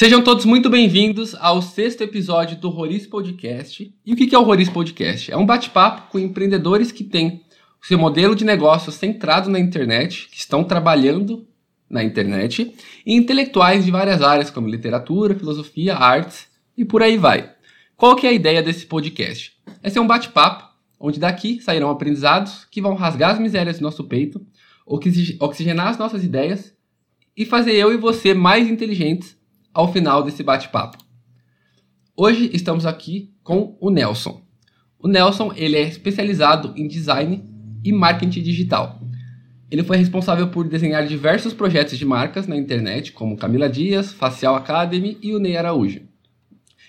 Sejam todos muito bem-vindos ao sexto episódio do Roriz Podcast. E o que é o Roriz Podcast? É um bate-papo com empreendedores que têm o seu modelo de negócio centrado na internet, que estão trabalhando na internet, e intelectuais de várias áreas, como literatura, filosofia, artes e por aí vai. Qual que é a ideia desse podcast? É ser um bate-papo, onde daqui sairão aprendizados que vão rasgar as misérias do nosso peito, oxigenar as nossas ideias e fazer eu e você mais inteligentes ao final desse bate-papo. Hoje estamos aqui com o Nelson. O Nelson ele é especializado em design e marketing digital. Ele foi responsável por desenhar diversos projetos de marcas na internet, como Camila Dias, Facial Academy e o Ney Araújo.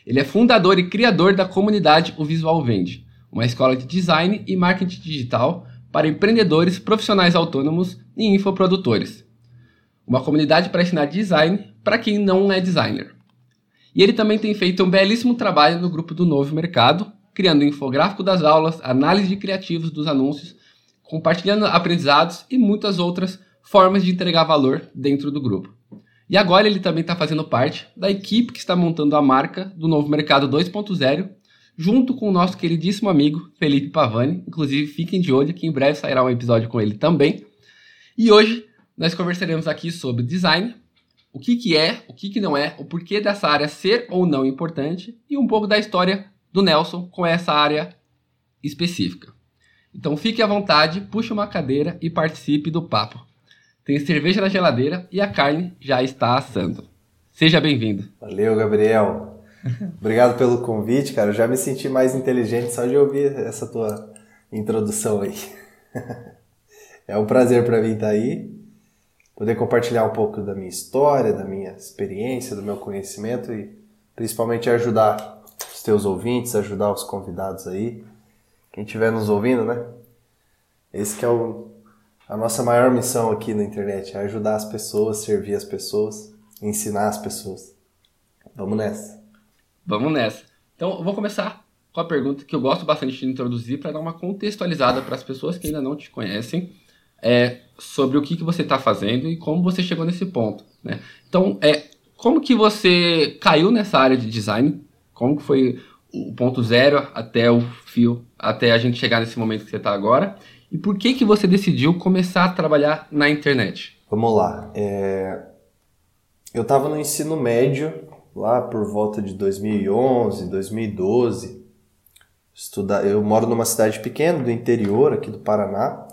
Ele é fundador e criador da comunidade O Visual Vende, uma escola de design e marketing digital para empreendedores, profissionais autônomos e infoprodutores. Uma comunidade para ensinar design para quem não é designer. E ele também tem feito um belíssimo trabalho no grupo do Novo Mercado, criando infográfico das aulas, análise de criativos dos anúncios, compartilhando aprendizados e muitas outras formas de entregar valor dentro do grupo. E agora ele também está fazendo parte da equipe que está montando a marca do Novo Mercado 2.0, junto com o nosso queridíssimo amigo Felipe Pavani. Inclusive, fiquem de olho que em breve sairá um episódio com ele também. E hoje nós conversaremos aqui sobre design, o que, que é, o que, que não é, o porquê dessa área ser ou não importante e um pouco da história do Nelson com essa área específica. Então fique à vontade, puxe uma cadeira e participe do papo. Tem cerveja na geladeira e a carne já está assando. Seja bem-vindo. Valeu, Gabriel. Obrigado pelo convite, cara. Eu já me senti mais inteligente só de ouvir essa tua introdução aí. É um prazer para mim estar aí poder compartilhar um pouco da minha história, da minha experiência, do meu conhecimento e principalmente ajudar os teus ouvintes, ajudar os convidados aí, quem estiver nos ouvindo, né? Esse que é o, a nossa maior missão aqui na internet, é ajudar as pessoas, servir as pessoas, ensinar as pessoas. Vamos nessa. Vamos nessa. Então, eu vou começar com a pergunta que eu gosto bastante de introduzir para dar uma contextualizada para as pessoas que ainda não te conhecem é, sobre o que, que você está fazendo e como você chegou nesse ponto. Né? Então, é, como que você caiu nessa área de design? Como que foi o ponto zero até o fio, até a gente chegar nesse momento que você está agora? E por que que você decidiu começar a trabalhar na internet? Vamos lá. É... Eu estava no ensino médio, lá por volta de 2011, 2012. Estudar... Eu moro numa cidade pequena do interior aqui do Paraná.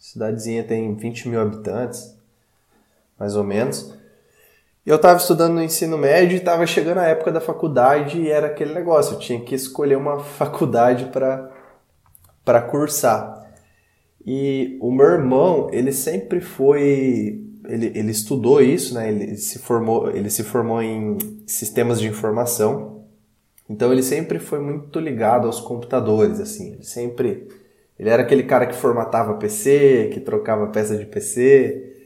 Cidadezinha tem 20 mil habitantes, mais ou menos. E eu estava estudando no ensino médio e estava chegando a época da faculdade e era aquele negócio, eu tinha que escolher uma faculdade para cursar. E o meu irmão, ele sempre foi ele, ele estudou isso, né? Ele se formou, ele se formou em sistemas de informação. Então ele sempre foi muito ligado aos computadores, assim. Ele sempre ele era aquele cara que formatava PC, que trocava peça de PC.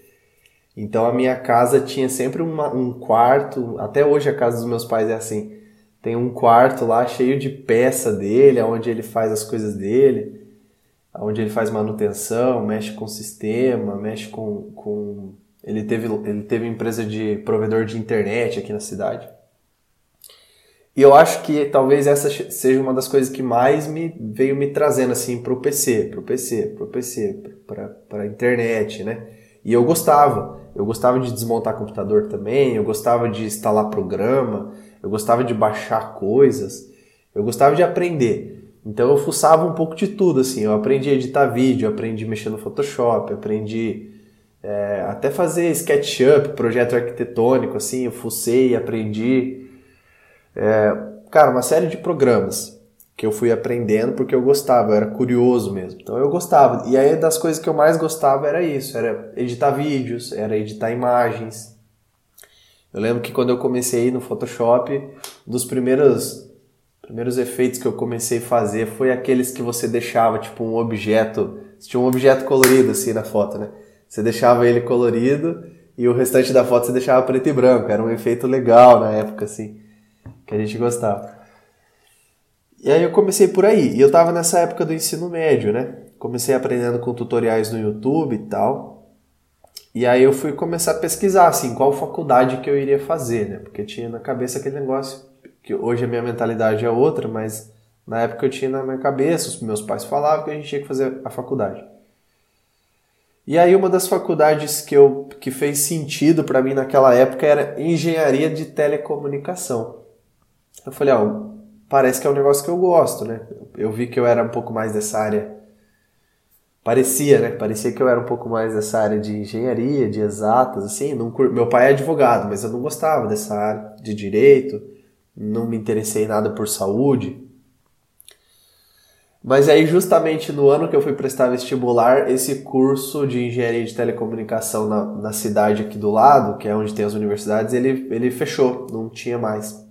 Então a minha casa tinha sempre uma, um quarto, até hoje a casa dos meus pais é assim. Tem um quarto lá cheio de peça dele, onde ele faz as coisas dele, onde ele faz manutenção, mexe com sistema, mexe com. com... Ele, teve, ele teve empresa de provedor de internet aqui na cidade. E eu acho que talvez essa seja uma das coisas que mais me veio me trazendo assim pro PC, pro PC, pro PC, para para internet, né? E eu gostava, eu gostava de desmontar computador também, eu gostava de instalar programa, eu gostava de baixar coisas, eu gostava de aprender. Então eu fuçava um pouco de tudo assim, eu aprendi a editar vídeo, aprendi a mexer no Photoshop, aprendi é, até fazer SketchUp, projeto arquitetônico assim, eu fucei, aprendi é, cara, uma série de programas que eu fui aprendendo porque eu gostava, eu era curioso mesmo. Então eu gostava. E aí das coisas que eu mais gostava era isso, era editar vídeos, era editar imagens. Eu lembro que quando eu comecei no Photoshop, dos primeiros primeiros efeitos que eu comecei a fazer foi aqueles que você deixava tipo um objeto, tinha um objeto colorido assim na foto, né? Você deixava ele colorido e o restante da foto você deixava preto e branco. Era um efeito legal na época assim que a gente gostava. E aí eu comecei por aí. E eu tava nessa época do ensino médio, né? Comecei aprendendo com tutoriais no YouTube e tal. E aí eu fui começar a pesquisar, assim, qual faculdade que eu iria fazer, né? Porque tinha na cabeça aquele negócio, que hoje a minha mentalidade é outra, mas na época eu tinha na minha cabeça, os meus pais falavam que a gente tinha que fazer a faculdade. E aí uma das faculdades que, eu, que fez sentido para mim naquela época era engenharia de telecomunicação. Eu falei, ah, parece que é um negócio que eu gosto, né? Eu vi que eu era um pouco mais dessa área. Parecia, né? Parecia que eu era um pouco mais dessa área de engenharia, de exatas, assim. Não, meu pai é advogado, mas eu não gostava dessa área de direito, não me interessei nada por saúde. Mas aí, justamente no ano que eu fui prestar vestibular, esse curso de engenharia de telecomunicação na, na cidade aqui do lado, que é onde tem as universidades, ele, ele fechou, não tinha mais.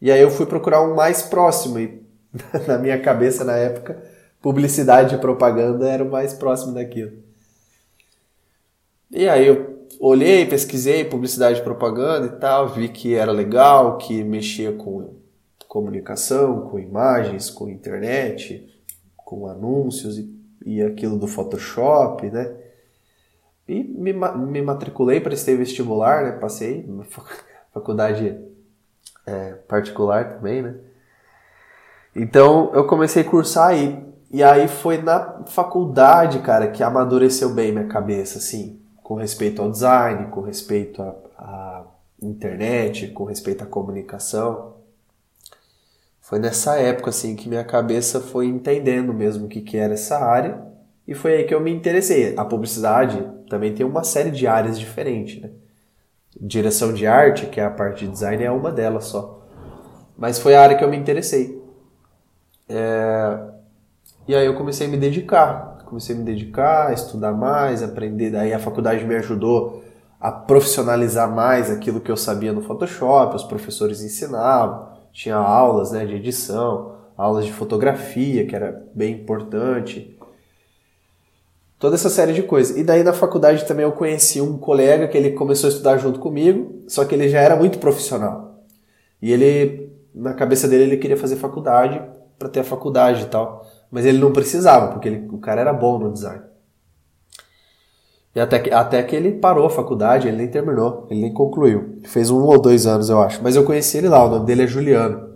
E aí eu fui procurar um mais próximo, e na minha cabeça na época, publicidade e propaganda era o mais próximo daquilo. E aí eu olhei, pesquisei publicidade e propaganda e tal, vi que era legal, que mexia com comunicação, com imagens, com internet, com anúncios e, e aquilo do Photoshop, né? E me, me matriculei, prestei vestibular, né? Passei, faculdade é, particular também, né? Então eu comecei a cursar aí. E aí foi na faculdade, cara, que amadureceu bem minha cabeça, assim, com respeito ao design, com respeito à internet, com respeito à comunicação foi nessa época assim que minha cabeça foi entendendo mesmo o que, que era essa área e foi aí que eu me interessei. A publicidade também tem uma série de áreas diferentes, né? Direção de arte, que é a parte de design, é uma delas só. Mas foi a área que eu me interessei. É... E aí eu comecei a me dedicar. Comecei a me dedicar, a estudar mais, aprender. Daí a faculdade me ajudou a profissionalizar mais aquilo que eu sabia no Photoshop, os professores ensinavam tinha aulas né, de edição, aulas de fotografia, que era bem importante. Toda essa série de coisas. E daí na faculdade também eu conheci um colega que ele começou a estudar junto comigo, só que ele já era muito profissional. E ele, na cabeça dele, ele queria fazer faculdade para ter a faculdade e tal. Mas ele não precisava, porque ele, o cara era bom no design. E até que, até que ele parou a faculdade, ele nem terminou, ele nem concluiu. Fez um ou dois anos, eu acho. Mas eu conheci ele lá, o nome dele é Juliano.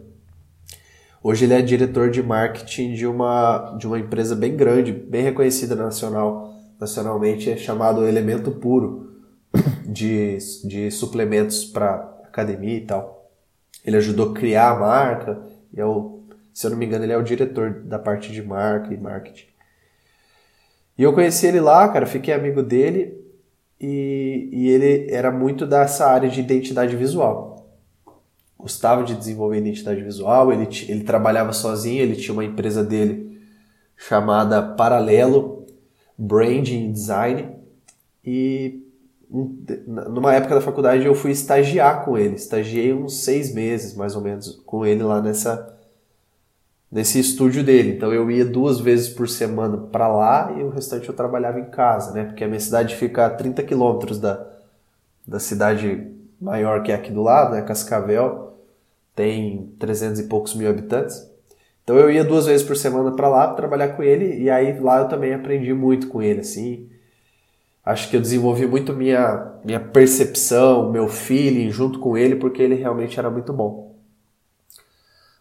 Hoje ele é diretor de marketing de uma, de uma empresa bem grande, bem reconhecida nacional, nacionalmente, é chamado Elemento Puro, de, de suplementos para academia e tal. Ele ajudou a criar a marca, e é o, se eu não me engano, ele é o diretor da parte de marca e marketing. E eu conheci ele lá, cara, fiquei amigo dele e, e ele era muito dessa área de identidade visual. Gostava de desenvolver identidade visual, ele, ele trabalhava sozinho, ele tinha uma empresa dele chamada Paralelo Branding Design e numa época da faculdade eu fui estagiar com ele, estagiei uns seis meses mais ou menos com ele lá nessa nesse estúdio dele. Então eu ia duas vezes por semana para lá e o restante eu trabalhava em casa, né? Porque a minha cidade fica a 30 quilômetros da, da cidade maior que é aqui do lado, né? Cascavel. Tem 300 e poucos mil habitantes. Então eu ia duas vezes por semana para lá trabalhar com ele e aí lá eu também aprendi muito com ele, assim. Acho que eu desenvolvi muito minha, minha percepção, meu feeling junto com ele porque ele realmente era muito bom.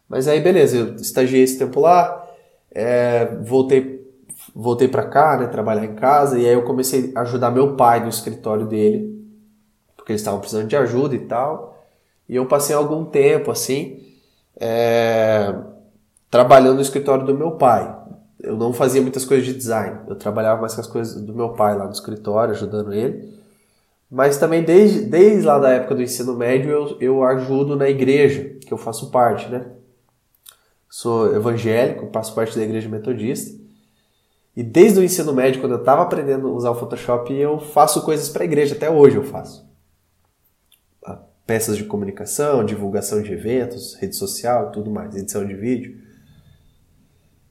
Mas aí, beleza, eu estagiei esse tempo lá, é, voltei voltei para cá, né, trabalhar em casa, e aí eu comecei a ajudar meu pai no escritório dele, porque eles estavam precisando de ajuda e tal. E eu passei algum tempo, assim, é, trabalhando no escritório do meu pai. Eu não fazia muitas coisas de design, eu trabalhava mais com as coisas do meu pai lá no escritório, ajudando ele. Mas também desde, desde lá da época do ensino médio eu, eu ajudo na igreja, que eu faço parte, né? sou evangélico, faço parte da igreja metodista. E desde o ensino médio, quando eu estava aprendendo a usar o Photoshop, eu faço coisas para a igreja, até hoje eu faço. Peças de comunicação, divulgação de eventos, rede social, tudo mais, edição de vídeo.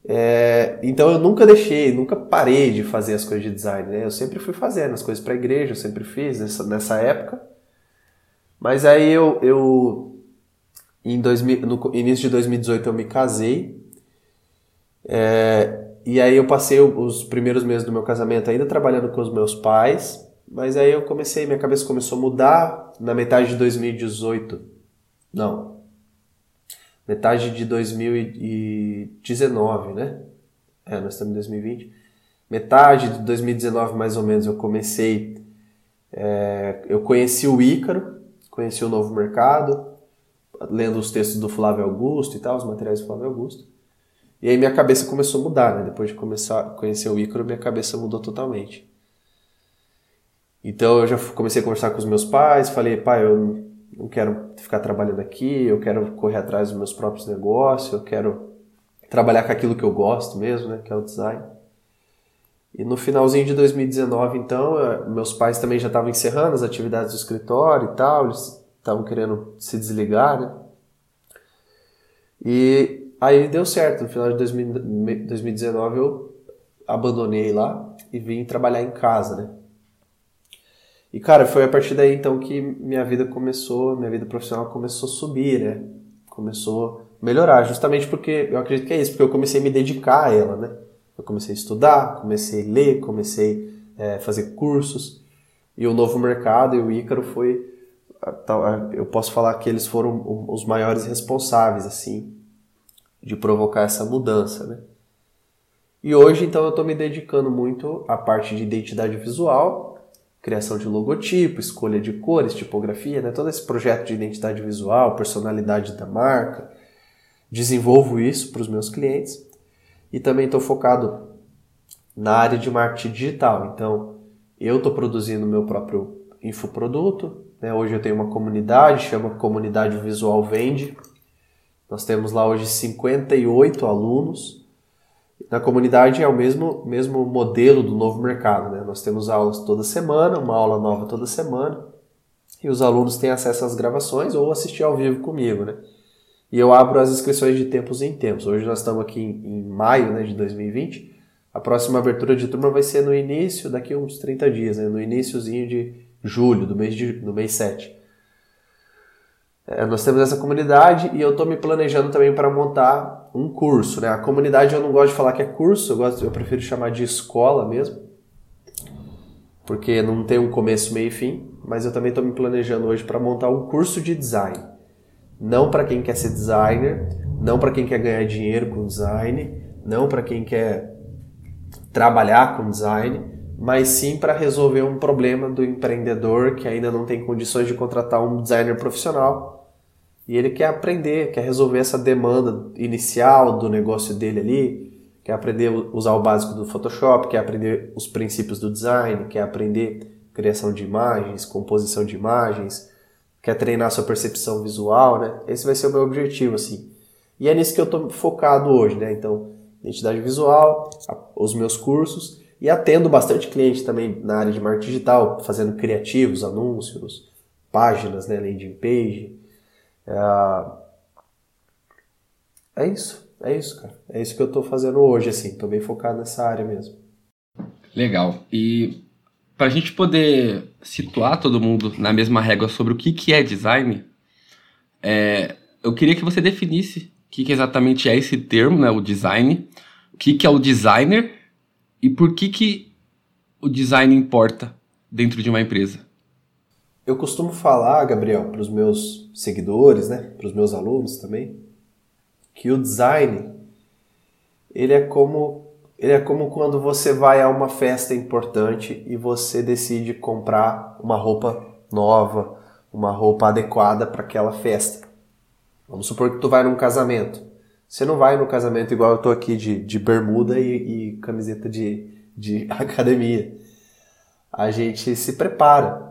É, então eu nunca deixei, nunca parei de fazer as coisas de design. Né? Eu sempre fui fazendo as coisas para a igreja, eu sempre fiz nessa, nessa época. Mas aí eu, eu em 2000, no início de 2018 eu me casei. É, e aí eu passei os primeiros meses do meu casamento ainda trabalhando com os meus pais, Mas aí eu comecei, minha cabeça começou a mudar na metade de 2018. Não. Metade de 2019, né? É, nós estamos em 2020. Metade de 2019, mais ou menos, eu comecei. É, eu conheci o Ícaro, conheci o Novo Mercado, lendo os textos do Flávio Augusto e tal, os materiais do Flávio Augusto. E aí minha cabeça começou a mudar, né? Depois de começar a conhecer o Ícaro, minha cabeça mudou totalmente. Então eu já comecei a conversar com os meus pais, falei, pai, eu não quero ficar trabalhando aqui, eu quero correr atrás dos meus próprios negócios, eu quero trabalhar com aquilo que eu gosto mesmo, né? Que é o design. E no finalzinho de 2019, então, eh, meus pais também já estavam encerrando as atividades do escritório e tal, eles estavam querendo se desligar, né? E aí deu certo, no final de 2019 eu abandonei lá e vim trabalhar em casa, né? E cara, foi a partir daí então que minha vida começou, minha vida profissional começou a subir, né? Começou a melhorar, justamente porque eu acredito que é isso, porque eu comecei a me dedicar a ela, né? Eu comecei a estudar, comecei a ler, comecei a é, fazer cursos. E o novo mercado e o Ícaro foi. Eu posso falar que eles foram os maiores responsáveis, assim, de provocar essa mudança, né? E hoje, então, eu estou me dedicando muito à parte de identidade visual, criação de logotipo, escolha de cores, tipografia, né? todo esse projeto de identidade visual, personalidade da marca. Desenvolvo isso para os meus clientes e também estou focado na área de marketing digital. Então, eu estou produzindo meu próprio infoproduto. Né? Hoje eu tenho uma comunidade, chama Comunidade Visual Vende. Nós temos lá hoje 58 alunos. Na comunidade é o mesmo, mesmo modelo do novo mercado. Né? Nós temos aulas toda semana, uma aula nova toda semana. E os alunos têm acesso às gravações ou assistir ao vivo comigo. Né? E eu abro as inscrições de tempos em tempos. Hoje nós estamos aqui em, em maio né, de 2020. A próxima abertura de turma vai ser no início, daqui uns 30 dias, né, no iníciozinho de julho, do mês, de, do mês 7. É, nós temos essa comunidade e eu estou me planejando também para montar um curso. Né? A comunidade eu não gosto de falar que é curso, eu, gosto, eu prefiro chamar de escola mesmo, porque não tem um começo, meio e fim. Mas eu também estou me planejando hoje para montar um curso de design não para quem quer ser designer, não para quem quer ganhar dinheiro com design, não para quem quer trabalhar com design, mas sim para resolver um problema do empreendedor que ainda não tem condições de contratar um designer profissional e ele quer aprender, quer resolver essa demanda inicial do negócio dele ali, quer aprender a usar o básico do Photoshop, quer aprender os princípios do design, quer aprender criação de imagens, composição de imagens, quer treinar sua percepção visual, né? Esse vai ser o meu objetivo, assim. E é nisso que eu estou focado hoje, né? Então, identidade visual, os meus cursos e atendo bastante cliente também na área de marketing digital, fazendo criativos, anúncios, páginas, né? Landing page. É, é isso, é isso, cara. É isso que eu estou fazendo hoje, assim. Estou bem focado nessa área mesmo. Legal. E para a gente poder situar todo mundo na mesma régua sobre o que, que é design, é, eu queria que você definisse o que, que exatamente é esse termo, né, o design, o que, que é o designer e por que, que o design importa dentro de uma empresa. Eu costumo falar, Gabriel, para os meus seguidores, né, para os meus alunos também, que o design ele é como ele é como quando você vai a uma festa importante e você decide comprar uma roupa nova, uma roupa adequada para aquela festa. Vamos supor que tu vai num casamento. Você não vai no casamento igual eu tô aqui de, de bermuda e, e camiseta de, de academia. A gente se prepara.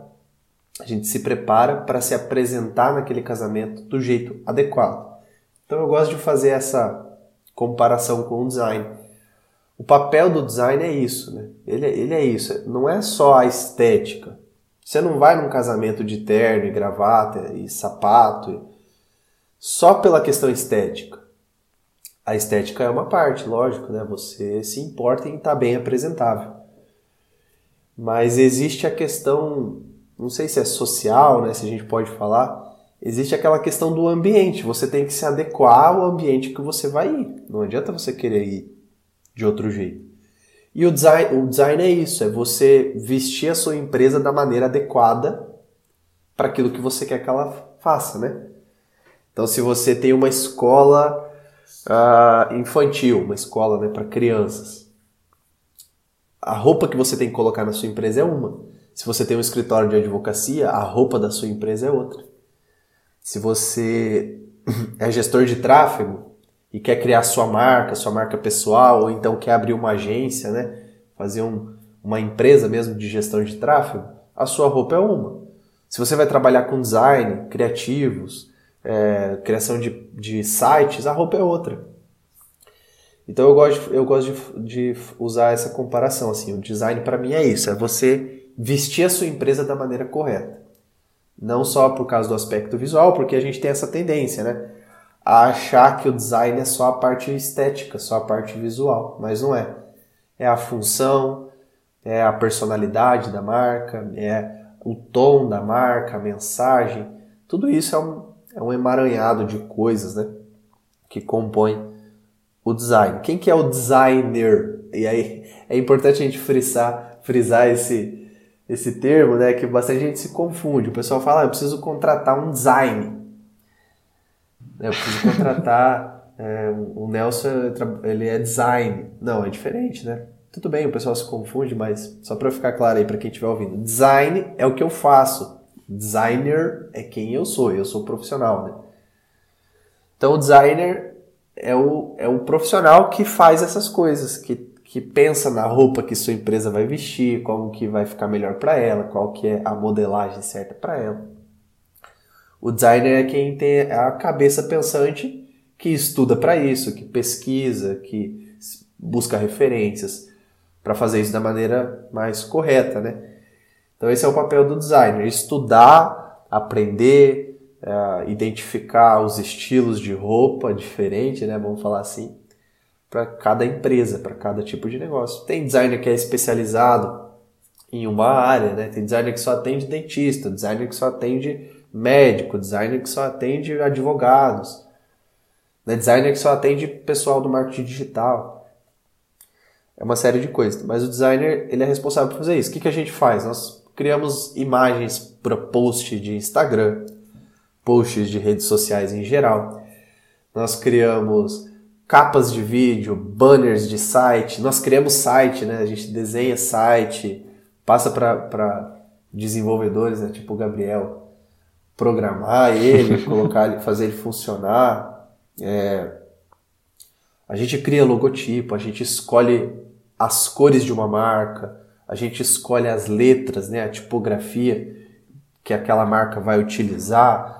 A gente se prepara para se apresentar naquele casamento do jeito adequado. Então eu gosto de fazer essa comparação com o design o papel do design é isso, né? Ele, é, ele é isso. Não é só a estética. Você não vai num casamento de terno e gravata e sapato só pela questão estética. A estética é uma parte, lógico, né? Você se importa em estar bem apresentável. Mas existe a questão, não sei se é social, né? Se a gente pode falar, existe aquela questão do ambiente. Você tem que se adequar ao ambiente que você vai ir. Não adianta você querer ir de outro jeito. E o design, o design é isso, é você vestir a sua empresa da maneira adequada para aquilo que você quer que ela faça, né? Então, se você tem uma escola uh, infantil, uma escola né, para crianças, a roupa que você tem que colocar na sua empresa é uma. Se você tem um escritório de advocacia, a roupa da sua empresa é outra. Se você é gestor de tráfego e quer criar sua marca, sua marca pessoal, ou então quer abrir uma agência, né? fazer um, uma empresa mesmo de gestão de tráfego, a sua roupa é uma. Se você vai trabalhar com design, criativos, é, criação de, de sites, a roupa é outra. Então eu gosto, eu gosto de, de usar essa comparação. Assim, o design para mim é isso, é você vestir a sua empresa da maneira correta. Não só por causa do aspecto visual, porque a gente tem essa tendência, né? A achar que o design é só a parte estética, só a parte visual, mas não é. É a função, é a personalidade da marca, é o tom da marca, a mensagem. Tudo isso é um, é um emaranhado de coisas, né? Que compõe o design. Quem que é o designer? E aí é importante a gente frisar, frisar esse, esse termo, né? Que bastante gente se confunde. O pessoal fala, ah, eu preciso contratar um design. Eu preciso contratar. É, o Nelson, ele é design. Não, é diferente, né? Tudo bem, o pessoal se confunde, mas só para ficar claro aí para quem estiver ouvindo. Design é o que eu faço. Designer é quem eu sou, eu sou profissional, né? Então o designer é o, é o profissional que faz essas coisas, que, que pensa na roupa que sua empresa vai vestir, como que vai ficar melhor para ela, qual que é a modelagem certa para ela. O designer é quem tem a cabeça pensante que estuda para isso, que pesquisa, que busca referências para fazer isso da maneira mais correta, né? Então esse é o papel do designer, estudar, aprender, uh, identificar os estilos de roupa diferente, né? Vamos falar assim, para cada empresa, para cada tipo de negócio. Tem designer que é especializado em uma área, né? Tem designer que só atende dentista, designer que só atende médico, designer que só atende advogados. Né? Designer que só atende pessoal do marketing digital. É uma série de coisas. Mas o designer ele é responsável por fazer isso. O que, que a gente faz? Nós criamos imagens para post de Instagram, posts de redes sociais em geral. Nós criamos capas de vídeo, banners de site. Nós criamos site, né? A gente desenha site, passa para desenvolvedores, né? tipo o Gabriel, programar ele, colocar ele, fazer ele funcionar. É, a gente cria logotipo, a gente escolhe as cores de uma marca, a gente escolhe as letras, né, a tipografia que aquela marca vai utilizar.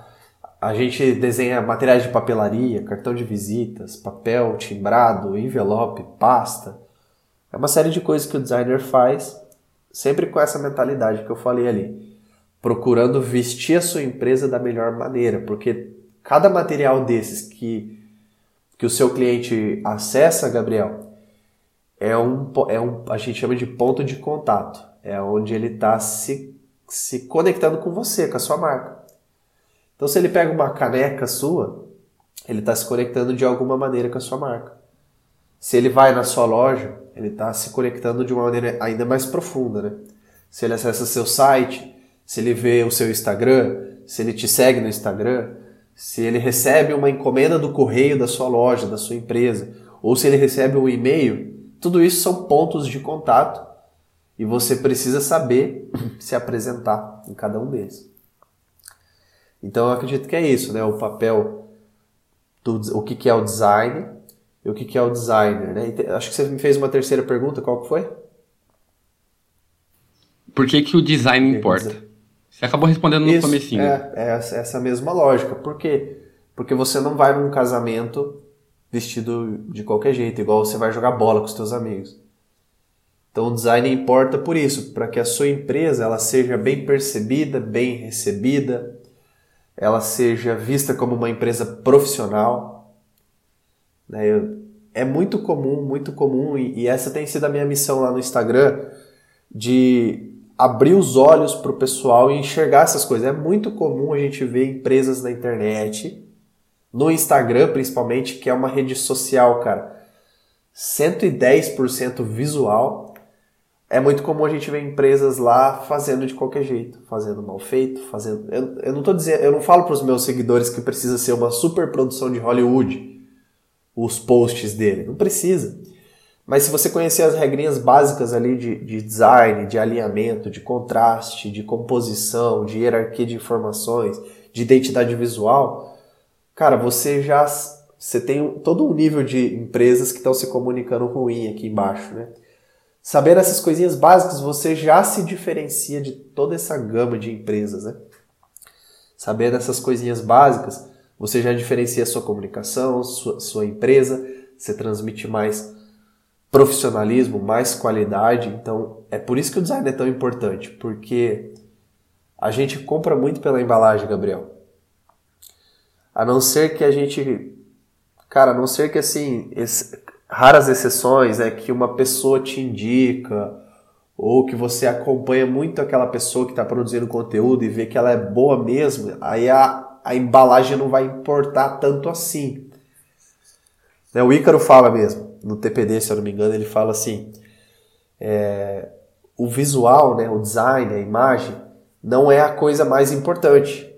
A gente desenha materiais de papelaria, cartão de visitas, papel timbrado, envelope, pasta. É uma série de coisas que o designer faz, sempre com essa mentalidade que eu falei ali, procurando vestir a sua empresa da melhor maneira, porque cada material desses que, que o seu cliente acessa, Gabriel, é um, é um, a gente chama de ponto de contato. É onde ele está se, se conectando com você, com a sua marca. Então, se ele pega uma caneca sua, ele está se conectando de alguma maneira com a sua marca. Se ele vai na sua loja, ele está se conectando de uma maneira ainda mais profunda, né? Se ele acessa seu site, se ele vê o seu Instagram, se ele te segue no Instagram, se ele recebe uma encomenda do correio da sua loja, da sua empresa, ou se ele recebe um e-mail, tudo isso são pontos de contato e você precisa saber se apresentar em cada um deles. Então eu acredito que é isso, né? O papel do o que, que é o design e o que, que é o designer, né? Acho que você me fez uma terceira pergunta, qual que foi? Por que, que o design importa? Você acabou respondendo no Isso, comecinho. É, é essa mesma lógica. Por quê? Porque você não vai num casamento vestido de qualquer jeito, igual você vai jogar bola com os seus amigos. Então o design importa por isso, para que a sua empresa ela seja bem percebida, bem recebida, ela seja vista como uma empresa profissional. Né? É muito comum, muito comum, e essa tem sido a minha missão lá no Instagram, de abrir os olhos para o pessoal e enxergar essas coisas. É muito comum a gente ver empresas na internet, no Instagram principalmente, que é uma rede social, cara, 110% visual, é muito comum a gente ver empresas lá fazendo de qualquer jeito, fazendo mal feito, fazendo. Eu, eu não tô dizendo, eu não falo para os meus seguidores que precisa ser uma super produção de Hollywood os posts dele, não precisa. Mas se você conhecer as regrinhas básicas ali de, de design, de alinhamento, de contraste, de composição, de hierarquia de informações, de identidade visual, cara, você já você tem todo um nível de empresas que estão se comunicando ruim aqui embaixo, né? Saber essas coisinhas básicas, você já se diferencia de toda essa gama de empresas, né? Saber dessas coisinhas básicas, você já diferencia sua comunicação, sua, sua empresa, você transmite mais profissionalismo, mais qualidade. Então, é por isso que o design é tão importante, porque a gente compra muito pela embalagem, Gabriel. A não ser que a gente. Cara, a não ser que assim, esse, raras exceções é que uma pessoa te indica ou que você acompanha muito aquela pessoa que está produzindo conteúdo e vê que ela é boa mesmo, aí a, a embalagem não vai importar tanto assim. Né, o Ícaro fala mesmo, no TPD, se eu não me engano, ele fala assim: é, o visual, né, o design, a imagem, não é a coisa mais importante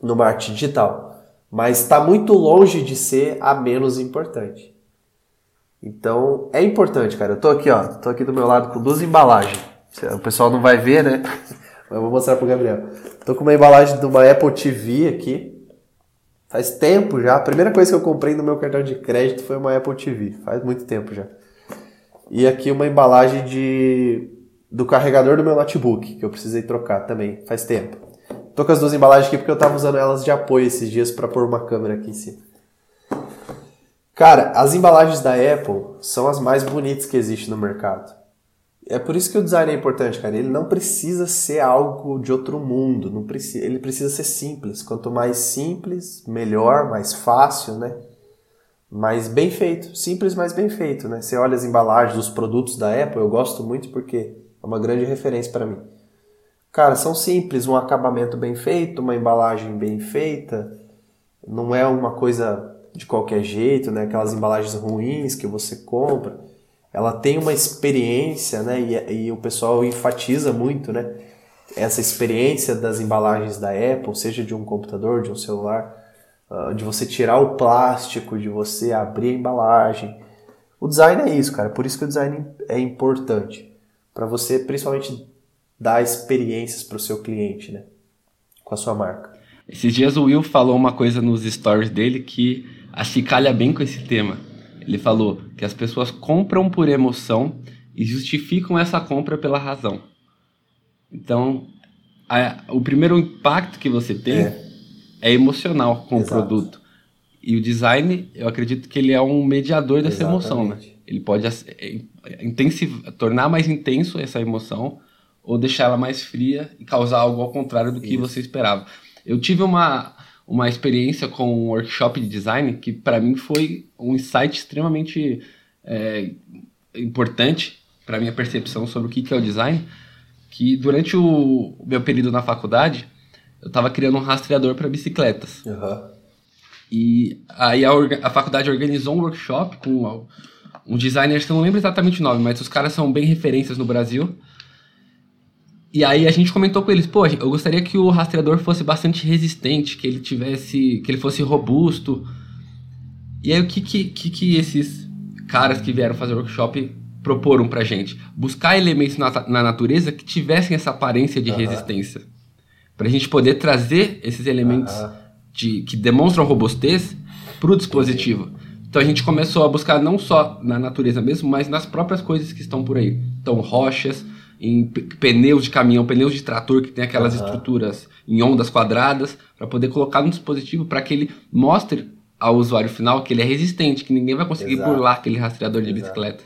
no marketing digital, mas está muito longe de ser a menos importante. Então, é importante, cara. Eu tô aqui, ó, tô aqui do meu lado com duas embalagens. O pessoal não vai ver, né? Mas vou mostrar pro Gabriel. Tô com uma embalagem de uma Apple TV aqui. Faz tempo já. A primeira coisa que eu comprei no meu cartão de crédito foi uma Apple TV. Faz muito tempo já. E aqui uma embalagem de do carregador do meu notebook, que eu precisei trocar também. Faz tempo. Tô com as duas embalagens aqui porque eu tava usando elas de apoio esses dias para pôr uma câmera aqui em cima. Cara, as embalagens da Apple são as mais bonitas que existe no mercado. É por isso que o design é importante, cara. Ele não precisa ser algo de outro mundo, não precisa, ele precisa ser simples. Quanto mais simples, melhor, mais fácil, né? Mais bem feito, simples, mas bem feito, né? Você olha as embalagens dos produtos da Apple, eu gosto muito porque é uma grande referência para mim. Cara, são simples, um acabamento bem feito, uma embalagem bem feita, não é uma coisa de qualquer jeito, né? Aquelas embalagens ruins que você compra. Ela tem uma experiência, né? E, e o pessoal enfatiza muito, né? Essa experiência das embalagens da Apple, seja de um computador, de um celular, uh, de você tirar o plástico, de você abrir a embalagem. O design é isso, cara. Por isso que o design é importante para você, principalmente, dar experiências para o seu cliente, né? Com a sua marca. Esses dias o Will falou uma coisa nos stories dele que acho que calha bem com esse tema. Ele falou que as pessoas compram por emoção e justificam essa compra pela razão. Então, a, o primeiro impacto que você tem é, é emocional com Exato. o produto. E o design, eu acredito que ele é um mediador dessa Exatamente. emoção, né? Ele pode é, intensiv tornar mais intenso essa emoção ou deixar ela mais fria e causar algo ao contrário do que Isso. você esperava. Eu tive uma, uma experiência com um workshop de design que para mim foi um insight extremamente é, importante para minha percepção sobre o que é o design, que durante o meu período na faculdade eu estava criando um rastreador para bicicletas. Uhum. E aí a, a, faculdade organizou um workshop com um designer, eu não lembro exatamente o nome, mas os caras são bem referências no Brasil. E aí a gente comentou com eles, pô, eu gostaria que o rastreador fosse bastante resistente, que ele tivesse, que ele fosse robusto. E aí o que que, que, que esses caras que vieram fazer o workshop proporam pra gente? Buscar elementos na, na natureza que tivessem essa aparência de uhum. resistência. Pra gente poder trazer esses elementos uhum. de, que demonstram robustez pro dispositivo. Então a gente começou a buscar não só na natureza mesmo, mas nas próprias coisas que estão por aí. Então rochas, em pneus de caminhão, pneus de trator que tem aquelas uhum. estruturas em ondas quadradas, para poder colocar no dispositivo para que ele mostre ao usuário final que ele é resistente, que ninguém vai conseguir Exato. burlar aquele rastreador de Exato. bicicleta.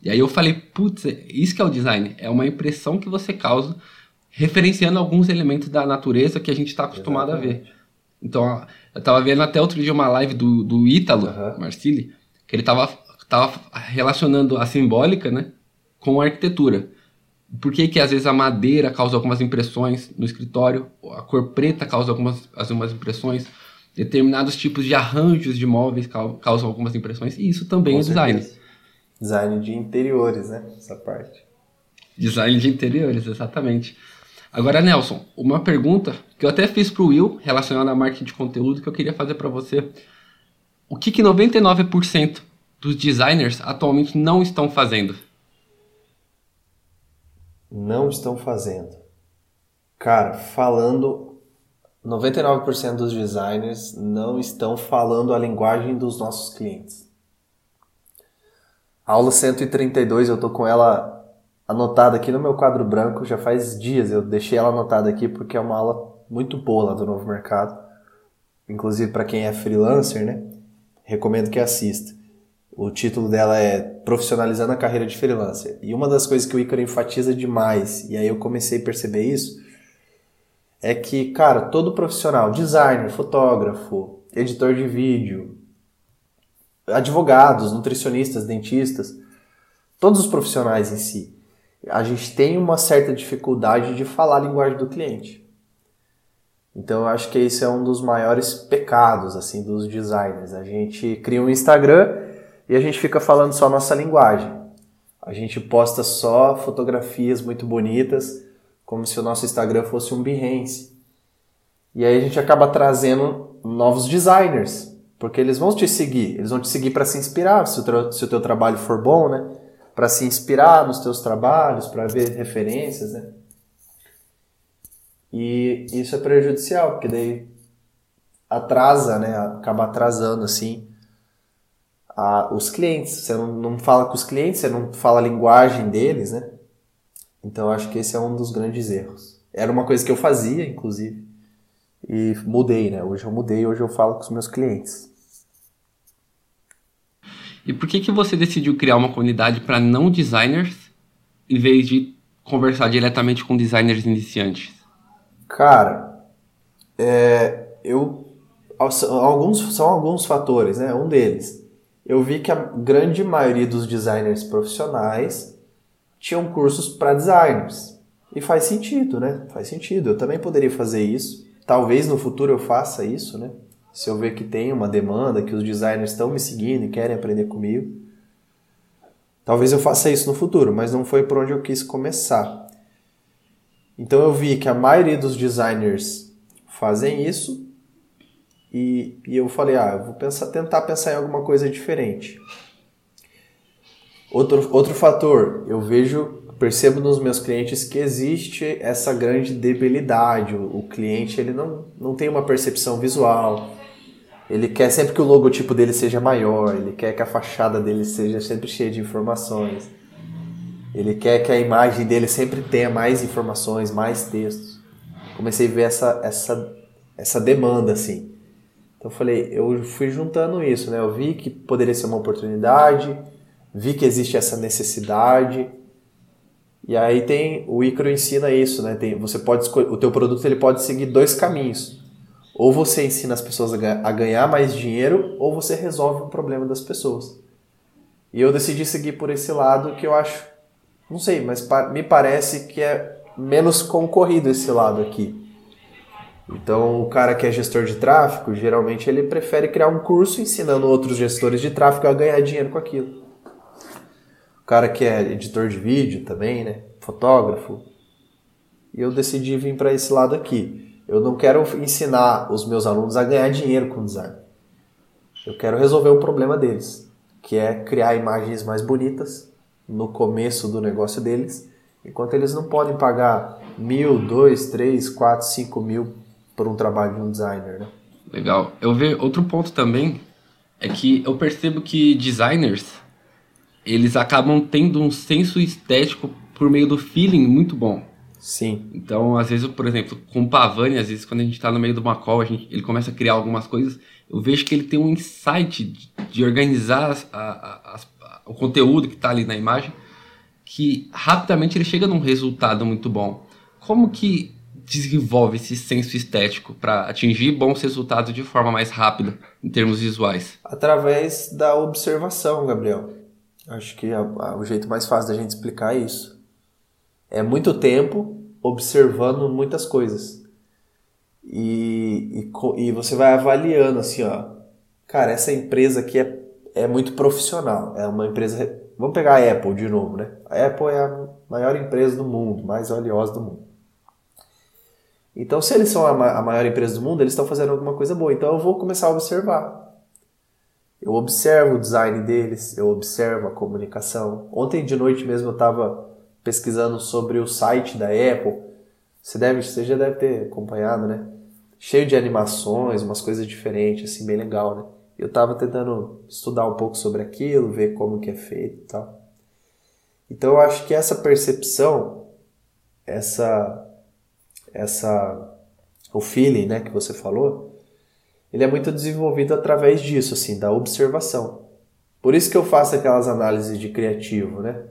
E aí eu falei, putz, isso que é o design, é uma impressão que você causa referenciando alguns elementos da natureza que a gente está acostumado Exatamente. a ver. Então, eu estava vendo até outro dia uma live do, do Ítalo, uhum. Marcili, que ele estava tava relacionando a simbólica né, com a arquitetura. Por que, que às vezes a madeira causa algumas impressões no escritório, a cor preta causa algumas, algumas impressões, determinados tipos de arranjos de móveis causam algumas impressões, e isso também Com é design. Design de interiores, né? Essa parte. Design de interiores, exatamente. Agora, Nelson, uma pergunta que eu até fiz para o Will relacionada à marketing de conteúdo que eu queria fazer para você. O que, que 99% dos designers atualmente não estão fazendo? Não estão fazendo. Cara, falando 99% dos designers não estão falando a linguagem dos nossos clientes. A aula 132, eu tô com ela anotada aqui no meu quadro branco, já faz dias eu deixei ela anotada aqui porque é uma aula muito boa lá do Novo Mercado. Inclusive para quem é freelancer, né? Recomendo que assista. O título dela é Profissionalizando a Carreira de Freelancer. E uma das coisas que o Ícaro enfatiza demais, e aí eu comecei a perceber isso, é que, cara, todo profissional, designer, fotógrafo, editor de vídeo, advogados, nutricionistas, dentistas, todos os profissionais em si, a gente tem uma certa dificuldade de falar a linguagem do cliente. Então eu acho que esse é um dos maiores pecados assim dos designers. A gente cria um Instagram e a gente fica falando só a nossa linguagem. A gente posta só fotografias muito bonitas, como se o nosso Instagram fosse um Behance. E aí a gente acaba trazendo novos designers, porque eles vão te seguir, eles vão te seguir para se inspirar, se o, se o teu trabalho for bom, né? para se inspirar nos teus trabalhos, para ver referências, né? E isso é prejudicial, porque daí atrasa, né? Acaba atrasando assim a, os clientes. Você não, não fala com os clientes, você não fala a linguagem deles, né? Então acho que esse é um dos grandes erros. Era uma coisa que eu fazia, inclusive, e mudei, né? Hoje eu mudei, hoje eu falo com os meus clientes. E por que, que você decidiu criar uma comunidade para não designers em vez de conversar diretamente com designers iniciantes? Cara, é, eu alguns são alguns fatores, né? Um deles, eu vi que a grande maioria dos designers profissionais tinham cursos para designers. E faz sentido, né? Faz sentido. Eu também poderia fazer isso. Talvez no futuro eu faça isso, né? se eu ver que tem uma demanda, que os designers estão me seguindo e querem aprender comigo, talvez eu faça isso no futuro, mas não foi por onde eu quis começar. Então eu vi que a maioria dos designers fazem isso e, e eu falei, ah, eu vou pensar, tentar pensar em alguma coisa diferente. Outro, outro fator, eu vejo, percebo nos meus clientes que existe essa grande debilidade. O, o cliente ele não, não tem uma percepção visual, ele quer sempre que o logotipo dele seja maior, ele quer que a fachada dele seja sempre cheia de informações. Ele quer que a imagem dele sempre tenha mais informações, mais textos. Comecei a ver essa, essa, essa demanda assim. Então eu falei, eu fui juntando isso, né? Eu vi que poderia ser uma oportunidade, vi que existe essa necessidade. E aí tem o Icaro ensina isso, né? Tem, você pode escolher, o teu produto ele pode seguir dois caminhos. Ou você ensina as pessoas a ganhar mais dinheiro, ou você resolve o problema das pessoas. E eu decidi seguir por esse lado que eu acho, não sei, mas me parece que é menos concorrido esse lado aqui. Então, o cara que é gestor de tráfego, geralmente ele prefere criar um curso ensinando outros gestores de tráfego a ganhar dinheiro com aquilo. O cara que é editor de vídeo também, né? Fotógrafo. E eu decidi vir para esse lado aqui. Eu não quero ensinar os meus alunos a ganhar dinheiro com design. Eu quero resolver um problema deles, que é criar imagens mais bonitas no começo do negócio deles, enquanto eles não podem pagar mil, dois, três, quatro, cinco mil por um trabalho de um designer. Né? Legal. Eu vejo outro ponto também é que eu percebo que designers eles acabam tendo um senso estético por meio do feeling muito bom. Sim. Então, às vezes, por exemplo, com o Pavani, às vezes, quando a gente está no meio de uma call, a gente, ele começa a criar algumas coisas, eu vejo que ele tem um insight de, de organizar a, a, a, o conteúdo que está ali na imagem, que rapidamente ele chega num resultado muito bom. Como que desenvolve esse senso estético para atingir bons resultados de forma mais rápida em termos visuais? Através da observação, Gabriel. Acho que é o jeito mais fácil da gente explicar é isso é muito tempo observando muitas coisas. E, e, e, você vai avaliando assim, ó. Cara, essa empresa aqui é, é muito profissional. É uma empresa Vamos pegar a Apple de novo, né? A Apple é a maior empresa do mundo, mais valiosa do mundo. Então, se eles são a maior empresa do mundo, eles estão fazendo alguma coisa boa. Então, eu vou começar a observar. Eu observo o design deles, eu observo a comunicação. Ontem de noite mesmo eu estava pesquisando sobre o site da Apple. Você, deve, você já deve ter acompanhado, né? Cheio de animações, umas coisas diferentes, assim, bem legal, né? Eu estava tentando estudar um pouco sobre aquilo, ver como que é feito e tal. Então eu acho que essa percepção, essa, essa, o feeling, né, que você falou, ele é muito desenvolvido através disso, assim, da observação. Por isso que eu faço aquelas análises de criativo, né?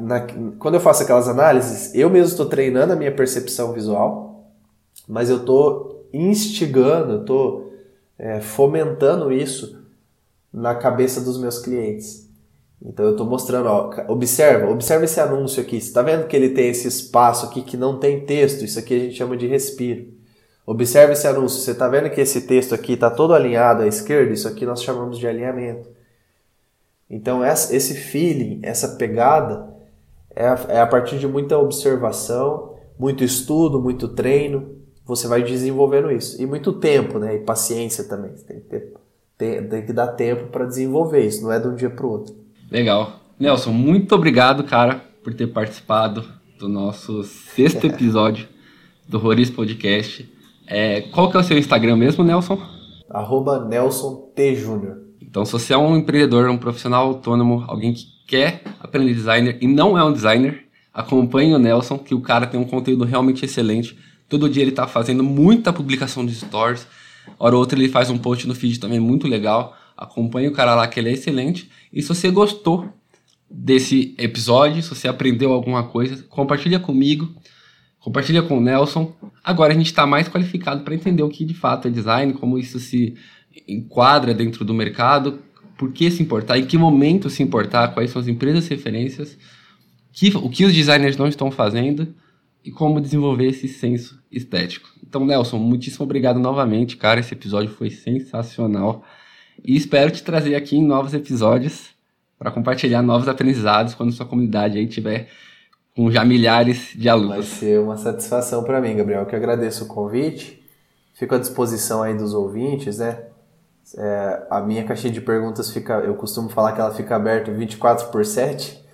Na, quando eu faço aquelas análises, eu mesmo estou treinando a minha percepção visual, mas eu estou instigando, estou é, fomentando isso na cabeça dos meus clientes. Então eu estou mostrando, ó, observa, observa esse anúncio aqui. Você está vendo que ele tem esse espaço aqui que não tem texto? Isso aqui a gente chama de respiro. Observe esse anúncio. Você está vendo que esse texto aqui está todo alinhado à esquerda? Isso aqui nós chamamos de alinhamento. Então, esse feeling, essa pegada, é a, é a partir de muita observação, muito estudo, muito treino. Você vai desenvolvendo isso. E muito tempo, né? E paciência também. Você tem que, ter, tem, tem que dar tempo para desenvolver isso, não é de um dia para o outro. Legal. Nelson, muito obrigado, cara, por ter participado do nosso sexto episódio do Roriz Podcast. É, qual que é o seu Instagram mesmo, Nelson? Arroba Nelson T. Júnior. Então, se você é um empreendedor, um profissional autônomo, alguém que quer aprender designer e não é um designer, acompanhe o Nelson, que o cara tem um conteúdo realmente excelente. Todo dia ele está fazendo muita publicação de stories. Hora ou outra ele faz um post no feed também muito legal. Acompanhe o cara lá que ele é excelente. E se você gostou desse episódio, se você aprendeu alguma coisa, compartilha comigo. Compartilha com o Nelson. Agora a gente está mais qualificado para entender o que de fato é design, como isso se enquadra dentro do mercado, por que se importar, em que momento se importar, quais são as empresas referências, que, o que os designers não estão fazendo e como desenvolver esse senso estético. Então, Nelson, muitíssimo obrigado novamente, cara. Esse episódio foi sensacional e espero te trazer aqui em novos episódios para compartilhar novos aprendizados quando sua comunidade aí tiver com já milhares de alunos. Vai ser uma satisfação para mim, Gabriel, que agradeço o convite. Fico à disposição aí dos ouvintes, né? É, a minha caixinha de perguntas fica, eu costumo falar que ela fica aberta 24 por 7,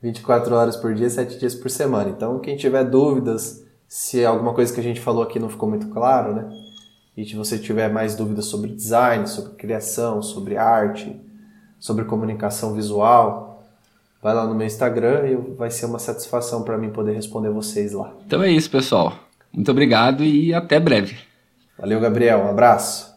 24 horas por dia, 7 dias por semana. Então, quem tiver dúvidas, se alguma coisa que a gente falou aqui não ficou muito claro, né? E se você tiver mais dúvidas sobre design, sobre criação, sobre arte, sobre comunicação visual, vai lá no meu Instagram e vai ser uma satisfação para mim poder responder vocês lá. Então é isso, pessoal. Muito obrigado e até breve. Valeu, Gabriel. Um abraço.